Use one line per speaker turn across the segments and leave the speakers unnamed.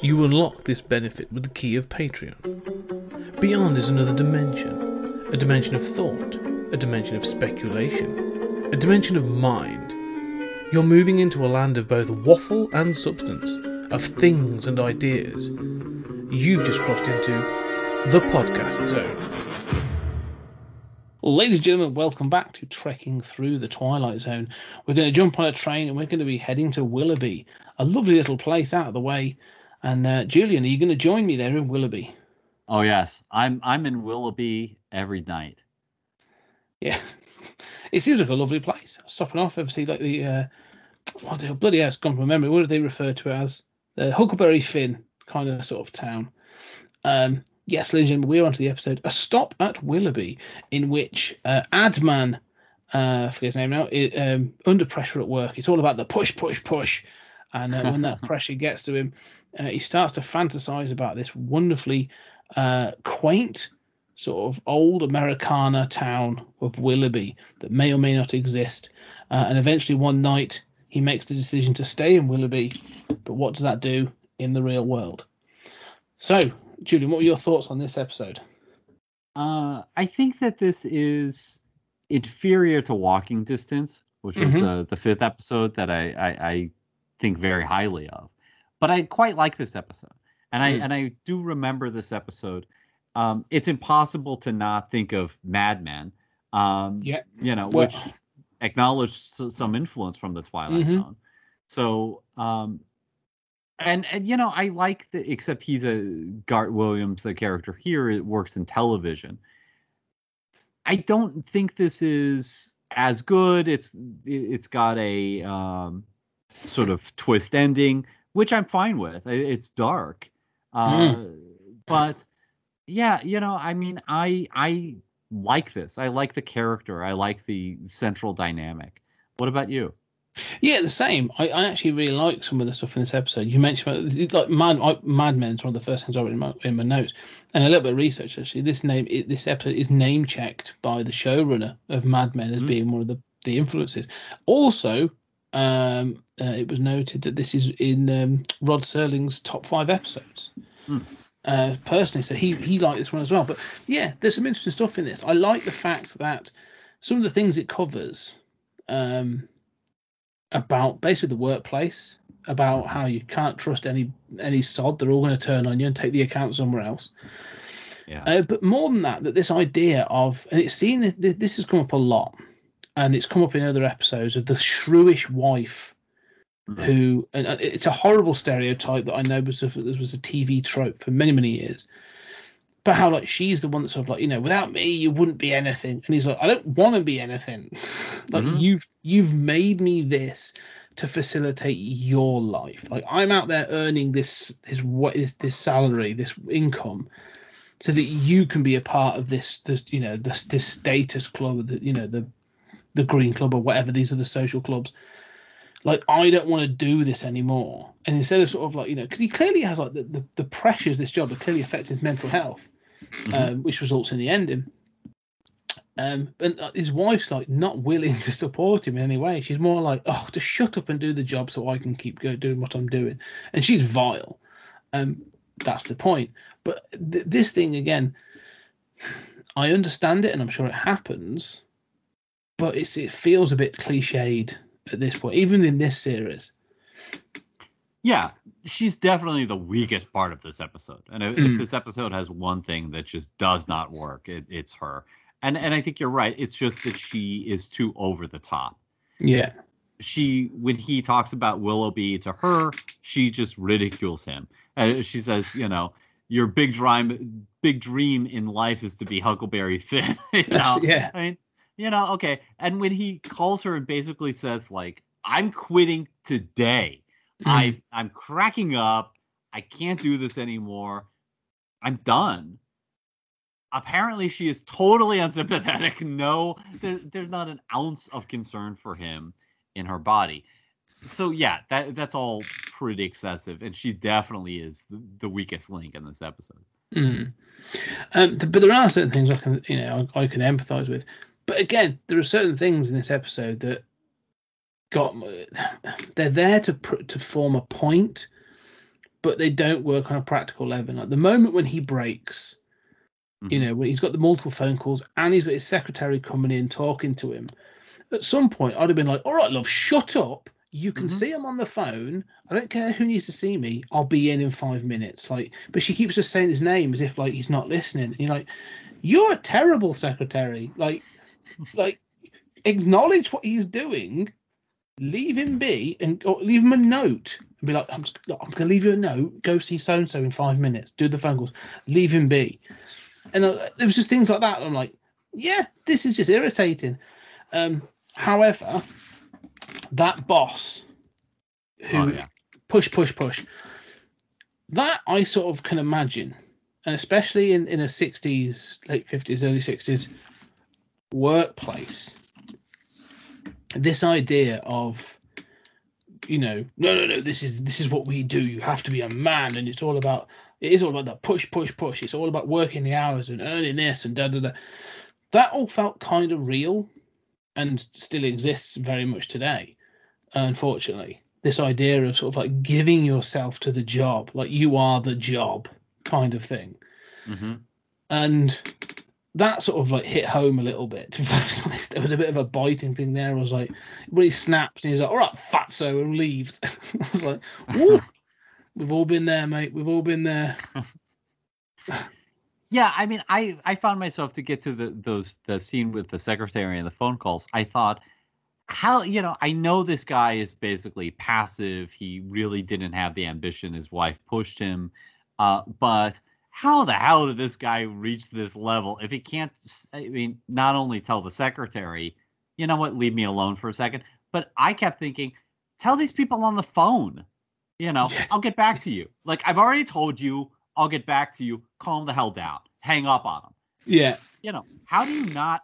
You unlock this benefit with the key of Patreon. Beyond is another dimension a dimension of thought, a dimension of speculation, a dimension of mind. You're moving into a land of both waffle and substance, of things and ideas. You've just crossed into the podcast zone. Ladies and gentlemen, welcome back to Trekking Through the Twilight Zone. We're going to jump on a train and we're going to be heading to Willoughby, a lovely little place out of the way and uh, Julian, are you going to join me there in Willoughby?
Oh yes, I'm I'm in Willoughby every night.
Yeah, it seems like a lovely place. Stopping off, obviously, like the uh, what the bloody hell's gone from memory. What do they refer to it as? The Huckleberry Finn kind of sort of town. Um, yes, ladies and gentlemen, we're on to the episode A Stop at Willoughby, in which uh, Adman, uh, forget his name now, um, under pressure at work. It's all about the push, push, push. And uh, when that pressure gets to him, uh, he starts to fantasize about this wonderfully uh, quaint, sort of old Americana town of Willoughby that may or may not exist. Uh, and eventually, one night, he makes the decision to stay in Willoughby. But what does that do in the real world? So, Julian, what are your thoughts on this episode?
Uh, I think that this is inferior to Walking Distance, which was mm-hmm. uh, the fifth episode that I, I, I think very highly of but I quite like this episode, and I mm. and I do remember this episode. Um, it's impossible to not think of Mad Men. Um, yeah, you know, well, which acknowledged some influence from the Twilight mm-hmm. Zone. So, um, and and you know, I like the except he's a Gart Williams, the character here, it works in television. I don't think this is as good. It's it's got a um, sort of twist ending which I'm fine with. It's dark, uh, mm. but yeah, you know, I mean, I I like this. I like the character. I like the central dynamic. What about you?
Yeah, the same. I, I actually really like some of the stuff in this episode. You mentioned like Mad Mad Men's one of the first things I wrote in my, in my notes, and a little bit of research actually. This name, it, this episode is name checked by the showrunner of Mad Men as mm. being one of the the influences. Also, um, uh, it was noted that this is in um, Rod Serling's top five episodes. Hmm. Uh, personally, so he he liked this one as well. But yeah, there's some interesting stuff in this. I like the fact that some of the things it covers um, about basically the workplace, about how you can't trust any any sod. They're all going to turn on you and take the account somewhere else. Yeah. Uh, but more than that, that this idea of and it's seen this, this has come up a lot and it's come up in other episodes of the shrewish wife mm-hmm. who and it's a horrible stereotype that I know was a, was a TV trope for many many years. But how like she's the one that's sort of like you know without me you wouldn't be anything, and he's like I don't want to be anything. like mm-hmm. you've you've made me this to facilitate your life. Like I'm out there earning this this what is this salary this income so that you can be a part of this this you know this this status club the you know the the Green Club or whatever. These are the social clubs. Like I don't want to do this anymore. And instead of sort of like you know, because he clearly has like the, the, the pressures this job are clearly affecting his mental health, mm-hmm. um, which results in the ending. Um, and uh, his wife's like not willing to support him in any way. She's more like, oh, just shut up and do the job so I can keep go, doing what I'm doing. And she's vile. Um, that's the point. But th- this thing again, I understand it, and I'm sure it happens but it's it feels a bit cliched at this point, even in this series.
Yeah, she's definitely the weakest part of this episode. And if, mm. if this episode has one thing that just does not work, it, it's her. And and I think you're right. It's just that she is too over the top.
Yeah.
She when he talks about Willoughby to her, she just ridicules him. And she says, you know, your big dream big dream in life is to be Huckleberry Finn. you know?
Yeah.
I mean, you know, okay. And when he calls her and basically says, like, I'm quitting today. Mm. I I'm cracking up. I can't do this anymore. I'm done. Apparently, she is totally unsympathetic. No, there, there's not an ounce of concern for him in her body. So yeah, that that's all pretty excessive, and she definitely is the, the weakest link in this episode.
Mm. Um, but there are certain things I can, you know, I, I can empathise with. But again, there are certain things in this episode that got they're there to to form a point, but they don't work on a practical level. Like the moment when he breaks, mm-hmm. you know, when he's got the multiple phone calls and he's got his secretary coming in talking to him. At some point, I'd have been like, "All right, love, shut up." You can mm-hmm. see him on the phone. I don't care who needs to see me. I'll be in in five minutes. Like, but she keeps just saying his name as if like he's not listening. And you're like, you're a terrible secretary. Like, like acknowledge what he's doing, leave him be, and leave him a note and be like, I'm, just, I'm going to leave you a note. Go see so and so in five minutes. Do the phone calls. Leave him be. And uh, there was just things like that. I'm like, yeah, this is just irritating. Um, however, that boss who oh, yeah. push, push, push, that I sort of can imagine, and especially in, in a 60s, late 50s, early 60s workplace, this idea of you know no no no this is this is what we do. You have to be a man. And it's all about it is all about that push push push. It's all about working the hours and earning this and da da da. That all felt kind of real and still exists very much today unfortunately. This idea of sort of like giving yourself to the job like you are the job kind of thing. Mm-hmm. and that sort of like hit home a little bit to be honest. There was a bit of a biting thing there. I was like really snapped and he's like all right fatso and leaves. I was like we've all been there mate. We've all been there.
Yeah i mean i i found myself to get to the those the scene with the secretary and the phone calls. I thought how you know i know this guy is basically passive. He really didn't have the ambition. His wife pushed him. Uh, but how the hell did this guy reach this level if he can't i mean not only tell the secretary you know what leave me alone for a second but i kept thinking tell these people on the phone you know i'll get back to you. Like i've already told you i'll get back to you. Calm the hell down. Hang up on them
yeah.
You know how do you not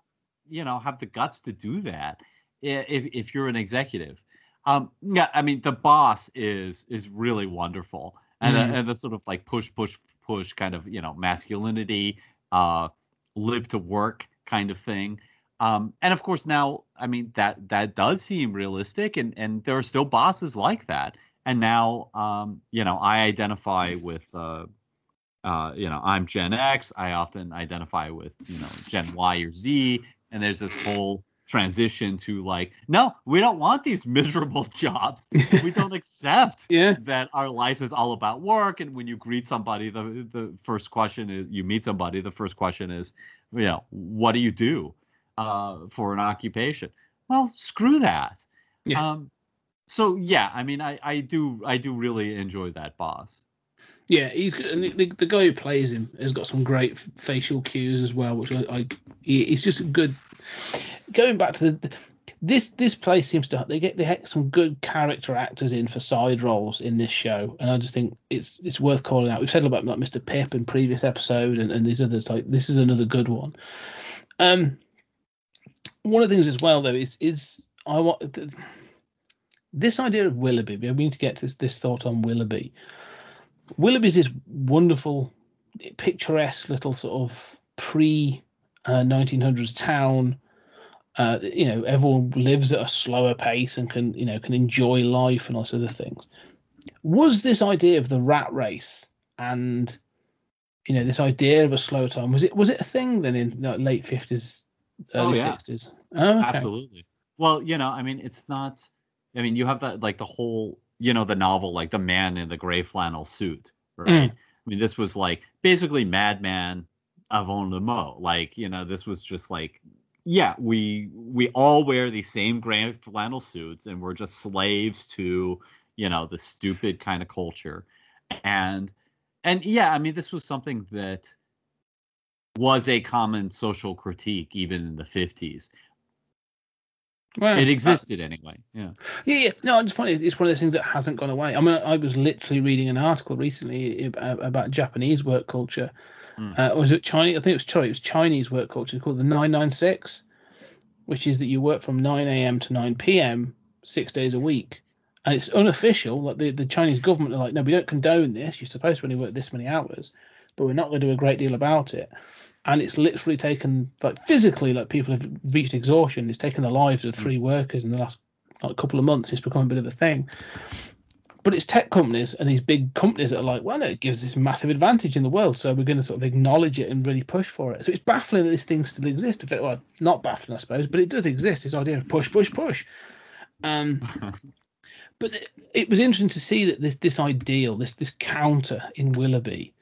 you know have the guts to do that if if you're an executive. Um, yeah, I mean the boss is is really wonderful, and mm. and the sort of like push push push kind of you know masculinity, uh, live to work kind of thing. Um, and of course now, I mean that that does seem realistic, and and there are still bosses like that. And now, um, you know, I identify with, uh, uh, you know, I'm Gen X. I often identify with, you know, Gen Y or Z, and there's this whole transition to like no we don't want these miserable jobs. We don't accept
yeah.
that our life is all about work. And when you greet somebody the the first question is you meet somebody the first question is you know what do you do uh, for an occupation? Well screw that. Yeah. um so yeah i mean i i do i do really enjoy that boss.
Yeah, he's the, the, guy who plays him has got some great facial cues as well, which I, I he's just a good going back to the this this place seems to they get they get some good character actors in for side roles in this show, and I just think it's it's worth calling out. We've said about like Mr. Pip in previous episode, and, and these others like this is another good one. Um, one of the things as well though is is I want the, this idea of Willoughby. We need to get this this thought on Willoughby. Willoughby's this wonderful, picturesque little sort of pre uh, 1900s town uh, you know everyone lives at a slower pace and can you know can enjoy life and all sorts of things was this idea of the rat race and you know this idea of a slow time was it was it a thing then in the late 50s early oh, yeah. 60s
oh, okay. absolutely well you know i mean it's not i mean you have that like the whole you know the novel like the man in the gray flannel suit right mm. i mean this was like basically Mad Men avant le mot like you know this was just like yeah, we we all wear these same gray flannel suits, and we're just slaves to you know the stupid kind of culture, and and yeah, I mean this was something that was a common social critique even in the fifties. Well, it existed uh, anyway. Yeah.
Yeah, yeah. No, it's funny. It's one of those things that hasn't gone away. I mean, I was literally reading an article recently about Japanese work culture, Mm. Uh, was it Chinese? I think it was it was Chinese work culture called the 996, which is that you work from 9 a.m. to 9 p.m. six days a week. And it's unofficial. Like the, the Chinese government are like, no, we don't condone this. You're supposed to only work this many hours, but we're not going to do a great deal about it. And it's literally taken, like physically, like people have reached exhaustion. It's taken the lives of three workers in the last like couple of months. It's become a bit of a thing. But it's tech companies and these big companies that are like, well, it gives this massive advantage in the world, so we're going to sort of acknowledge it and really push for it. So it's baffling that this thing still exists. Well, not baffling, I suppose, but it does exist. This idea of push, push, push. Um, but it, it was interesting to see that this this ideal, this this counter in Willoughby,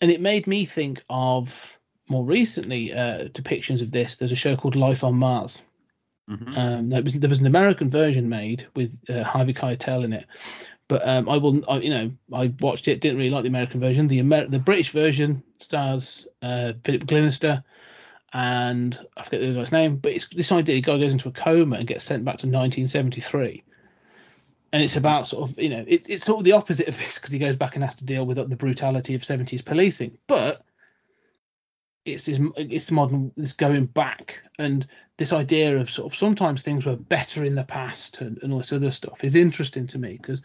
and it made me think of more recently uh, depictions of this. There's a show called Life on Mars. Mm-hmm. Um, there was there was an American version made with uh, Harvey Keitel in it, but um, I will, I, you know, I watched it. Didn't really like the American version. The Amer- the British version stars uh, Philip Glenister and I forget the other guy's name, but it's this idea: the guy goes into a coma and gets sent back to 1973, and it's about sort of you know it's it's sort of the opposite of this because he goes back and has to deal with the brutality of 70s policing, but it's this it's modern this going back and this idea of sort of sometimes things were better in the past and, and all this other stuff is interesting to me because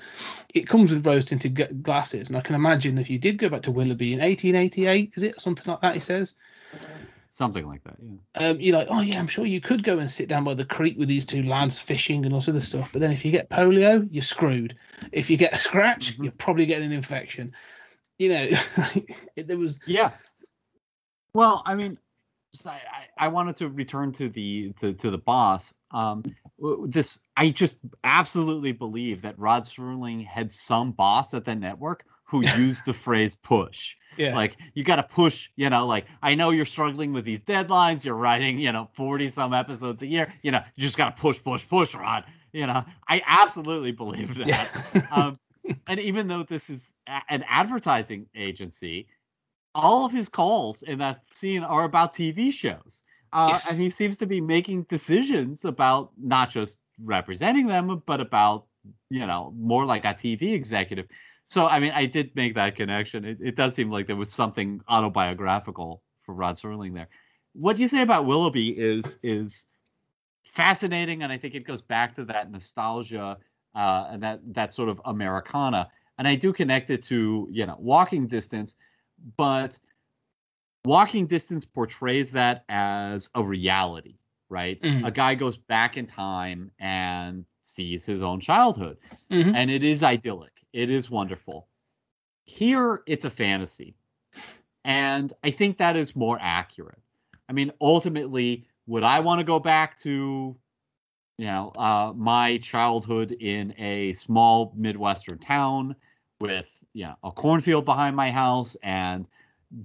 it comes with rose tinted glasses and i can imagine if you did go back to willoughby in 1888 is it something like that he says
something like that.
Yeah. Um, you're like, oh yeah, I'm sure you could go and sit down by the creek with these two lads fishing and all sort of stuff. But then if you get polio, you're screwed. If you get a scratch, mm-hmm. you're probably getting an infection. You know, there was.
Yeah. Well, I mean, I, I wanted to return to the to, to the boss. Um, this I just absolutely believe that Rod Serling had some boss at the network who used the phrase push. Yeah. Like you got to push, you know, like I know you're struggling with these deadlines. You're writing, you know, 40 some episodes a year. You know, you just got to push, push, push, Rod. You know, I absolutely believe that. Yeah. um, and even though this is a- an advertising agency, all of his calls in that scene are about TV shows. Uh, yes. And he seems to be making decisions about not just representing them, but about, you know, more like a TV executive. So I mean, I did make that connection. It, it does seem like there was something autobiographical for Rod Serling there. What you say about Willoughby is is fascinating, and I think it goes back to that nostalgia uh, and that that sort of Americana. And I do connect it to you know Walking Distance, but Walking Distance portrays that as a reality, right? Mm-hmm. A guy goes back in time and sees his own childhood, mm-hmm. and it is idyllic it is wonderful. Here, it's a fantasy. And I think that is more accurate. I mean, ultimately, would I want to go back to, you know, uh, my childhood in a small Midwestern town with, you know, a cornfield behind my house and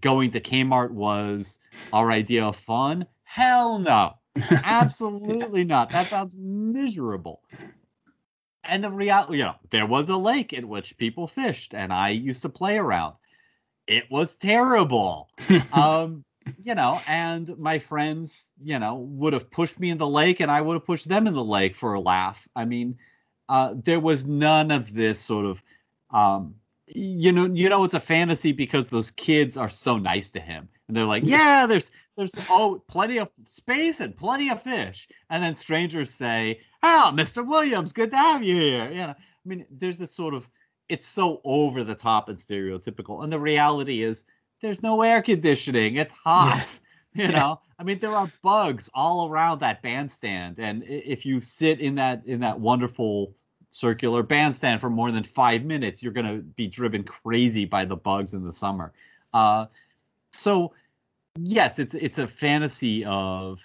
going to Kmart was our idea of fun? Hell no. Absolutely not. That sounds miserable and the reality, you know, there was a lake in which people fished, and I used to play around. It was terrible. um, you know, and my friends, you know, would have pushed me in the lake, and I would have pushed them in the lake for a laugh. I mean, uh, there was none of this sort of, um, you know, you know, it's a fantasy because those kids are so nice to him, and they're like, yeah, there's there's oh plenty of space and plenty of fish, and then strangers say, oh, Mr. Williams, good to have you here. You know, I mean, there's this sort of, it's so over the top and stereotypical. And the reality is, there's no air conditioning. It's hot. Yeah. You know, I mean, there are bugs all around that bandstand, and if you sit in that in that wonderful circular bandstand for more than five minutes, you're going to be driven crazy by the bugs in the summer. Uh, so, yes, it's it's a fantasy of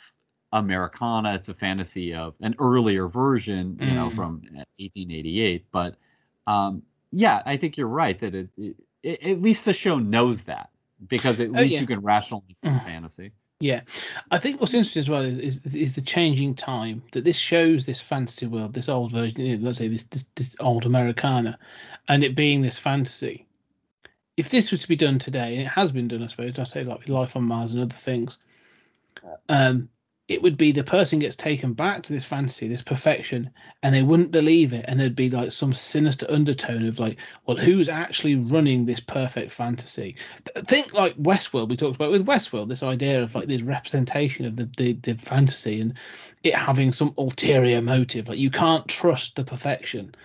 Americana. It's a fantasy of an earlier version, you mm. know, from 1888. But um, yeah, I think you're right that it, it, it, at least the show knows that because at oh, least yeah. you can rationalize the fantasy.
Yeah, I think what's interesting as well is, is, is the changing time that this shows this fantasy world, this old version, let's say this, this this old Americana, and it being this fantasy. If this was to be done today, and it has been done, I suppose, I say like with Life on Mars and other things, um, it would be the person gets taken back to this fantasy, this perfection, and they wouldn't believe it, and there'd be like some sinister undertone of like, well, who's actually running this perfect fantasy? Think like Westworld. We talked about with Westworld this idea of like this representation of the the, the fantasy and it having some ulterior motive. Like you can't trust the perfection.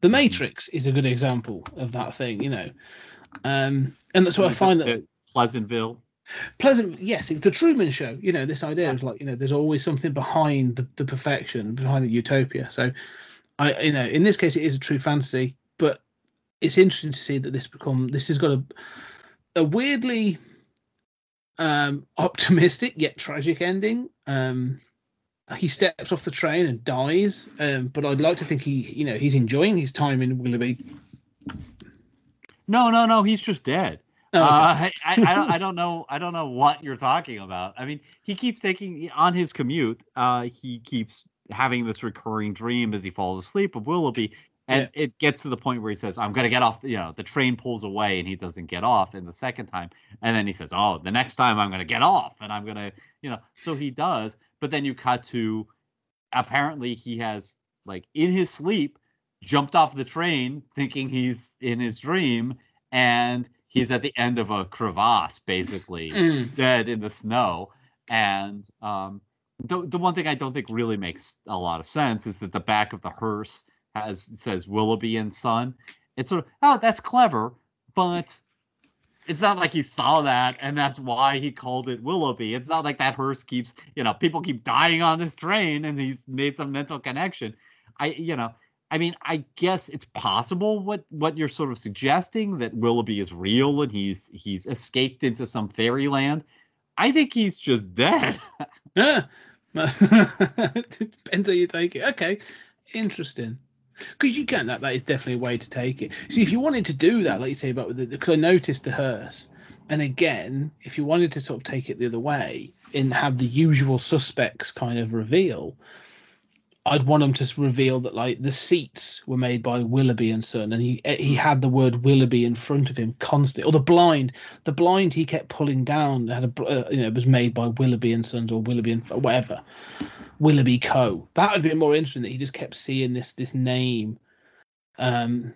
The mm-hmm. Matrix is a good example of that thing, you know. Um, and that's what I find that
Pleasantville
pleasant yes it's the truman show you know this idea is like you know there's always something behind the, the perfection behind the utopia so i you know in this case it is a true fantasy but it's interesting to see that this become this has got a a weirdly um optimistic yet tragic ending um he steps off the train and dies um but i'd like to think he you know he's enjoying his time in willoughby
No, no, no. He's just dead.
Okay.
Uh, I, I, don't, I don't know. I don't know what you're talking about. I mean, he keeps taking on his commute. Uh, he keeps having this recurring dream as he falls asleep of Willoughby, and it gets to the point where he says, "I'm going to get off." You know, the train pulls away, and he doesn't get off. And the second time, and then he says, "Oh, the next time I'm going to get off, and I'm going to," you know. So he does. But then you cut to, apparently he has like in his sleep jumped off the train thinking he's in his dream and he's at the end of a crevasse basically
Mm.
dead in the snow. And um the, the one thing i don't think really makes a lot of sense is that the back of the hearse has says willoughby and son. It's sort of oh that's clever but it's not like he saw that and that's why he called it willoughby. It's not like that hearse keeps you know people keep dying on this train and he's made some mental connection. I you know I mean, I guess it's possible what what you're sort of suggesting that Willoughby is real and he's he's escaped into some fairyland. I think he's just dead.
Yeah. Depends how you take it. Okay. Interesting. Because you can that that is definitely a way to take it. See, if you wanted to do that, like you say about because I noticed the hearse, and again, if you wanted to sort of take it the other way and have the usual suspects kind of reveal, I'd want him to reveal that like the seats were made by Willoughby and Son, and he eh, he had the word Willoughby in front of him constantly. Or the blind, the blind he kept pulling down had a uh, you know was made by Willoughby and Sons or Willoughby and whatever, Willoughby Co. That would be more interesting that he just kept seeing this this name. Um,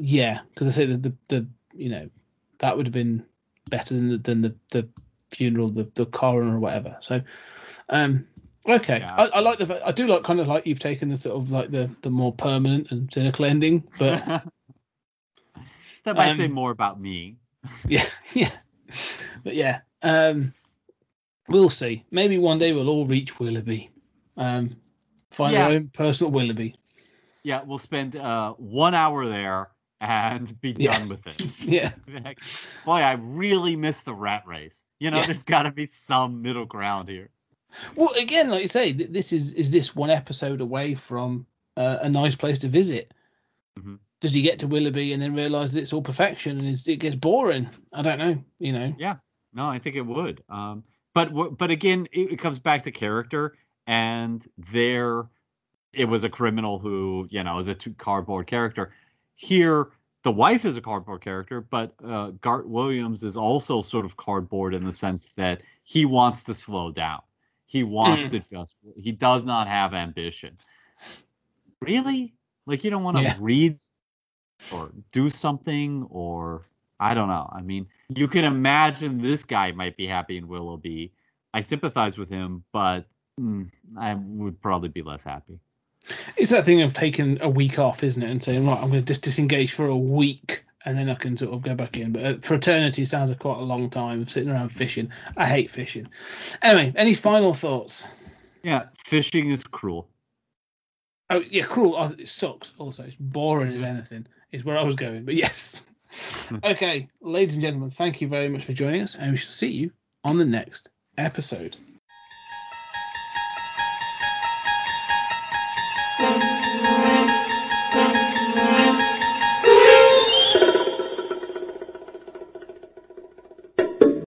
yeah, because I say the, the the you know that would have been better than the than the the funeral, the the coroner or whatever. So, um. Okay,
Yeah.
I, I like the. I do like kind of like you've taken the sort of like the the more permanent and cynical ending, but
that might say
Um,
more about me.
yeah, yeah, but yeah, um, we'll see. Maybe one day we'll all reach Willoughby, um, find
Yeah.
our own personal Willoughby.
Yeah, we'll spend uh, one hour there and be
Yeah.
done with it.
Yeah,
Boy, I really miss the rat race. You know,
Yeah.
there's got to be some middle ground here.
Well, again, like you say, th- this is is this one episode away from uh, a nice place to visit.
Mhm.
Does he get to Willoughby and then realise that it's all perfection and it's, it gets boring? I don't know. You know. Yeah.
No, I think it would. Um, but but again, it, it comes back to character, and there, it was a criminal who you know is a two cardboard character. Here, the wife is a cardboard character, but uh, Gart Williams is also sort of cardboard in the sense that he wants to slow down. He wants
Mm.
to just. He does not have ambition. Really, like you don't want to
Yeah.
read or do something or I don't know. I mean, you can imagine this guy might be happy in Willoughby. I sympathize with him, but mm, I would probably be less happy.
It's that thing of taking a week off, isn't it? And saying, right, I'm going to just disengage for a week and then I can sort of go back in. But uh, fraternity sounds like quite a long time sitting around fishing. I hate fishing. Anyway, any final thoughts?
Yeah, fishing is cruel.
Oh, yeah, cruel. Oh, it sucks. Also, it's boring as anything, is where I was going. But yes. okay, ladies and gentlemen, thank you very much for joining us, and we shall see you on the next episode.